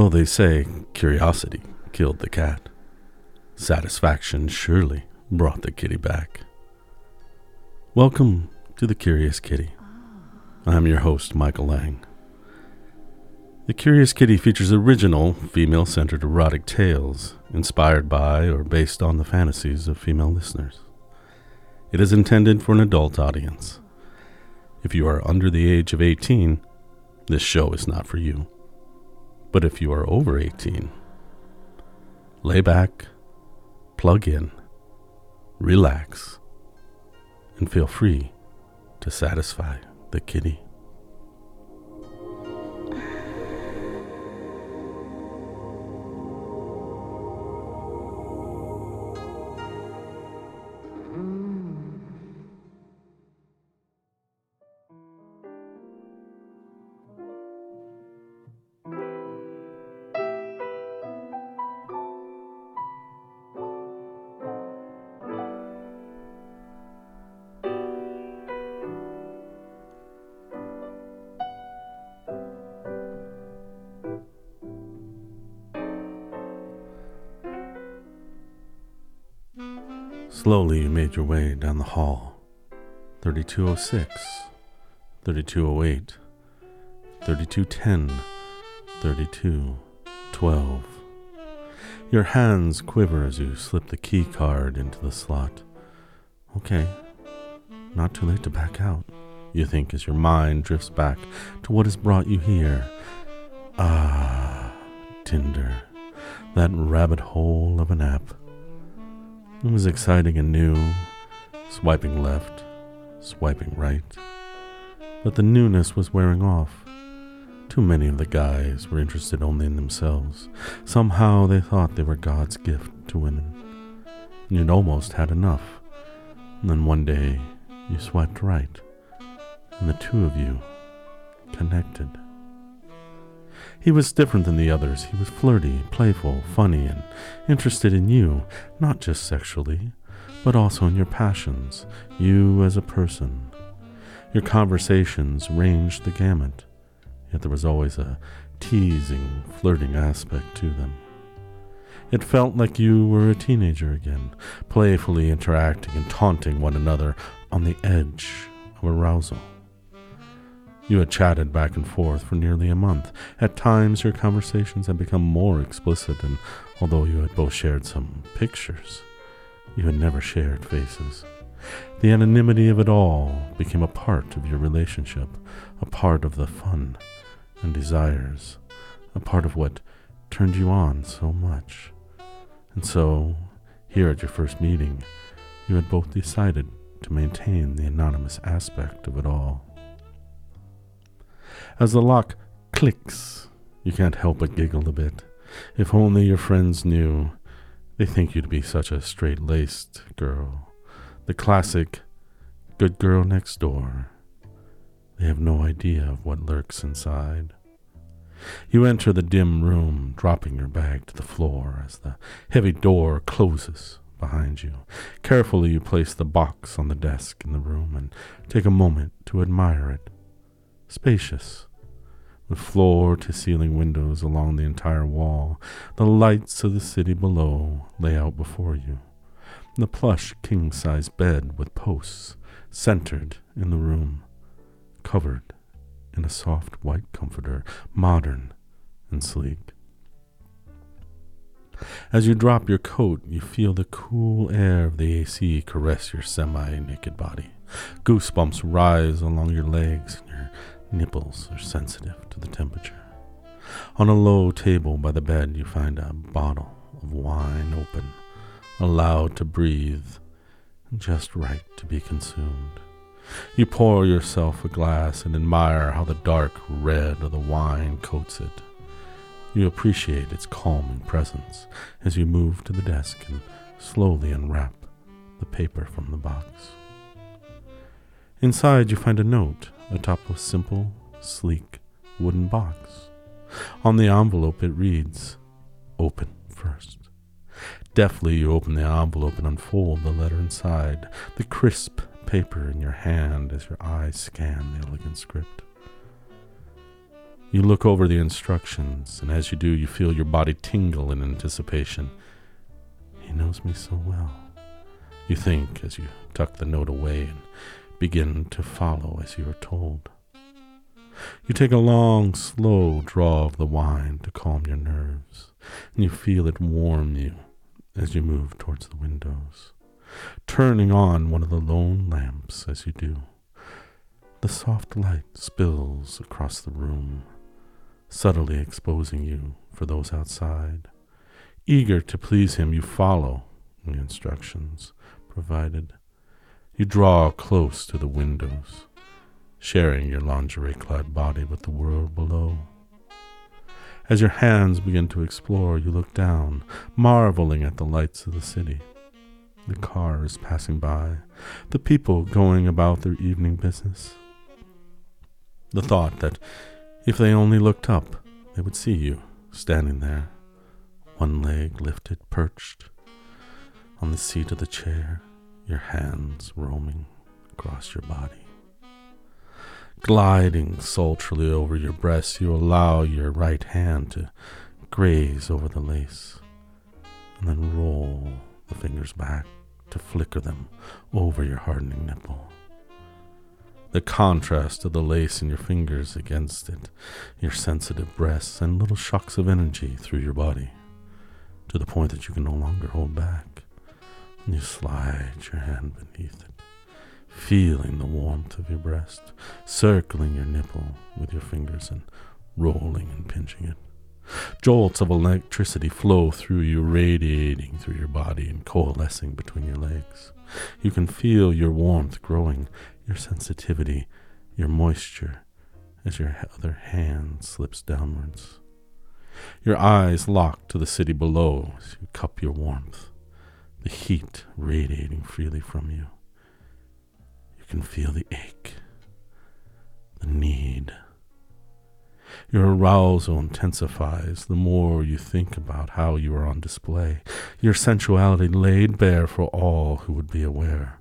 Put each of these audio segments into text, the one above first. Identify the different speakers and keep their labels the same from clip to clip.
Speaker 1: Although they say curiosity killed the cat, satisfaction surely brought the kitty back. Welcome to The Curious Kitty. I'm your host, Michael Lang. The Curious Kitty features original, female centered erotic tales inspired by or based on the fantasies of female listeners. It is intended for an adult audience. If you are under the age of 18, this show is not for you. But if you are over 18, lay back, plug in, relax, and feel free to satisfy the kitty. Slowly, you made your way down the hall. 3206, 3208, 3210, 3212. Your hands quiver as you slip the key card into the slot. Okay, not too late to back out, you think as your mind drifts back to what has brought you here. Ah, Tinder, that rabbit hole of an app. It was exciting and new, swiping left, swiping right. But the newness was wearing off. Too many of the guys were interested only in themselves. Somehow they thought they were God's gift to women. And you'd almost had enough. And then one day you swiped right, and the two of you connected. He was different than the others. He was flirty, playful, funny, and interested in you, not just sexually, but also in your passions, you as a person. Your conversations ranged the gamut, yet there was always a teasing, flirting aspect to them. It felt like you were a teenager again, playfully interacting and taunting one another on the edge of arousal. You had chatted back and forth for nearly a month. At times, your conversations had become more explicit, and although you had both shared some pictures, you had never shared faces. The anonymity of it all became a part of your relationship, a part of the fun and desires, a part of what turned you on so much. And so, here at your first meeting, you had both decided to maintain the anonymous aspect of it all. As the lock clicks, you can't help but giggle a bit. If only your friends knew. They think you to be such a straight laced girl. The classic good girl next door. They have no idea of what lurks inside. You enter the dim room, dropping your bag to the floor as the heavy door closes behind you. Carefully, you place the box on the desk in the room and take a moment to admire it. Spacious, with floor to ceiling windows along the entire wall, the lights of the city below lay out before you. The plush king size bed with posts centered in the room, covered in a soft white comforter, modern and sleek. As you drop your coat, you feel the cool air of the AC caress your semi naked body. Goosebumps rise along your legs, and your Nipples are sensitive to the temperature. On a low table by the bed, you find a bottle of wine open, allowed to breathe, just right to be consumed. You pour yourself a glass and admire how the dark red of the wine coats it. You appreciate its calming presence as you move to the desk and slowly unwrap the paper from the box. Inside, you find a note atop a simple, sleek wooden box. On the envelope, it reads, Open first. Deftly, you open the envelope and unfold the letter inside, the crisp paper in your hand as your eyes scan the elegant script. You look over the instructions, and as you do, you feel your body tingle in anticipation. He knows me so well. You think as you tuck the note away and begin to follow as you are told. You take a long, slow draw of the wine to calm your nerves, and you feel it warm you as you move towards the windows, turning on one of the lone lamps as you do. The soft light spills across the room, subtly exposing you for those outside. Eager to please him, you follow the instructions provided. You draw close to the windows, sharing your lingerie clad body with the world below. As your hands begin to explore, you look down, marveling at the lights of the city. The cars passing by, the people going about their evening business. The thought that if they only looked up, they would see you standing there, one leg lifted, perched on the seat of the chair, your hands roaming across your body. Gliding sultrily over your breast, you allow your right hand to graze over the lace, and then roll the fingers back to flicker them over your hardening nipple. The contrast of the lace in your fingers against it, your sensitive breasts, and little shocks of energy through your body, to the point that you can no longer hold back. You slide your hand beneath it, feeling the warmth of your breast, circling your nipple with your fingers and rolling and pinching it. Jolts of electricity flow through you, radiating through your body and coalescing between your legs. You can feel your warmth growing, your sensitivity, your moisture, as your other hand slips downwards. Your eyes lock to the city below as you cup your warmth, the heat radiating freely from you. You can feel the ache, the need. Your arousal intensifies the more you think about how you are on display, your sensuality laid bare for all who would be aware.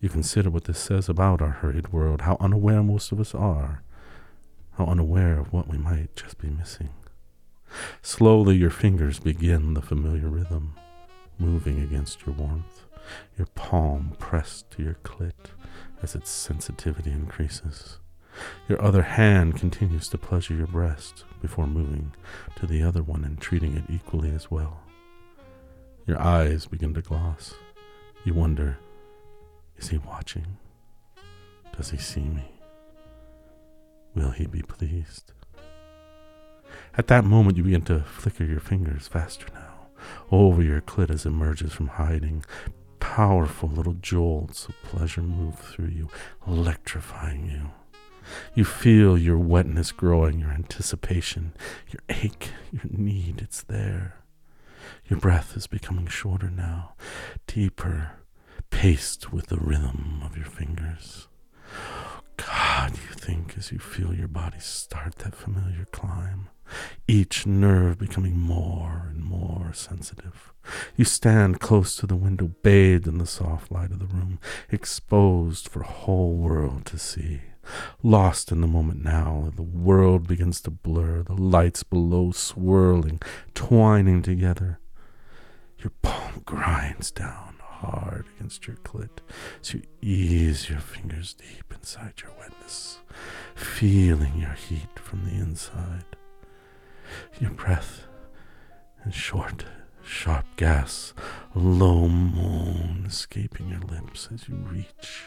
Speaker 1: You consider what this says about our hurried world, how unaware most of us are, how unaware of what we might just be missing. Slowly, your fingers begin the familiar rhythm, moving against your warmth, your palm pressed to your clit as its sensitivity increases. Your other hand continues to pleasure your breast before moving to the other one and treating it equally as well. Your eyes begin to gloss. You wonder, is he watching? Does he see me? Will he be pleased? At that moment, you begin to flicker your fingers faster now over your clit as it emerges from hiding. Powerful little jolts of pleasure move through you, electrifying you. You feel your wetness growing, your anticipation, your ache, your need. It's there. Your breath is becoming shorter now, deeper, paced with the rhythm of your fingers. God, you think as you feel your body start that familiar climb, each nerve becoming more and more sensitive. You stand close to the window, bathed in the soft light of the room, exposed for a whole world to see. Lost in the moment now, the world begins to blur, the lights below swirling, twining together. Your palm grinds down hard against your clit as you ease your fingers deep inside your wetness, feeling your heat from the inside. Your breath in short, sharp gasps, a low moan escaping your lips as you reach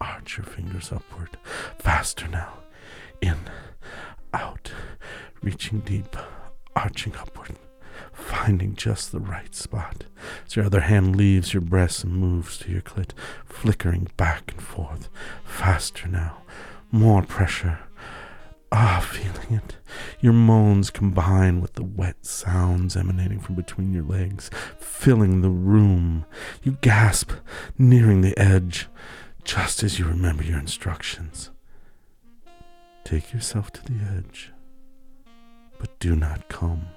Speaker 1: Arch your fingers upward. Faster now. In, out, reaching deep, arching upward, finding just the right spot. As your other hand leaves your breast and moves to your clit, flickering back and forth. Faster now. More pressure. Ah, feeling it. Your moans combine with the wet sounds emanating from between your legs, filling the room. You gasp, nearing the edge just as you remember your instructions. Take yourself to the edge, but do not come.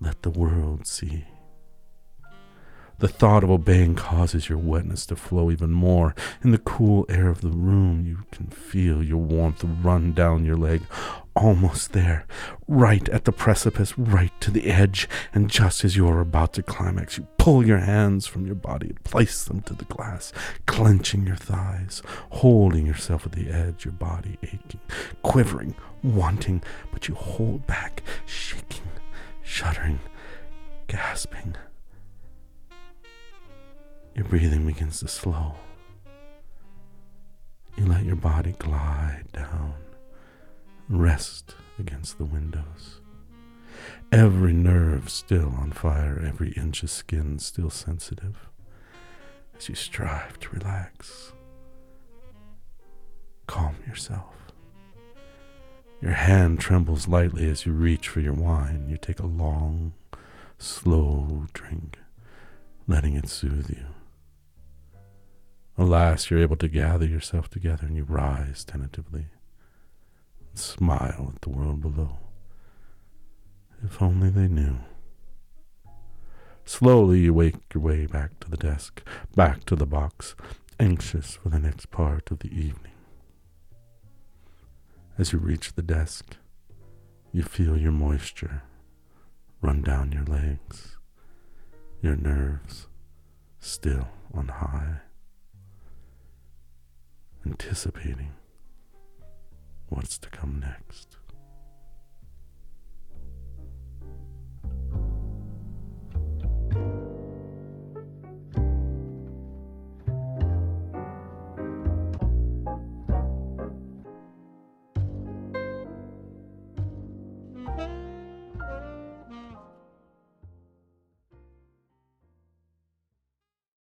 Speaker 1: Let the world see. The thought of obeying causes your wetness to flow even more. In the cool air of the room, you can feel your warmth run down your leg. Almost there, right at the precipice, right to the edge, and just as you are about to climax, you pull your hands from your body and place them to the glass, clenching your thighs, holding yourself at the edge, your body aching, quivering, wanting, but you hold back, shaking, shuddering, gasping. Your breathing begins to slow. You let your body glide down, rest against the windows. Every nerve still on fire, every inch of skin still sensitive. As you strive to relax, calm yourself. Your hand trembles lightly as you reach for your wine. You take a long, slow drink, letting it soothe you. Alas, you're able to gather yourself together and you rise tentatively and smile at the world below. If only they knew. Slowly you wake your way back to the desk, back to the box, anxious for the next part of the evening. As you reach the desk, you feel your moisture run down your legs, your nerves still on high anticipating what's to come next.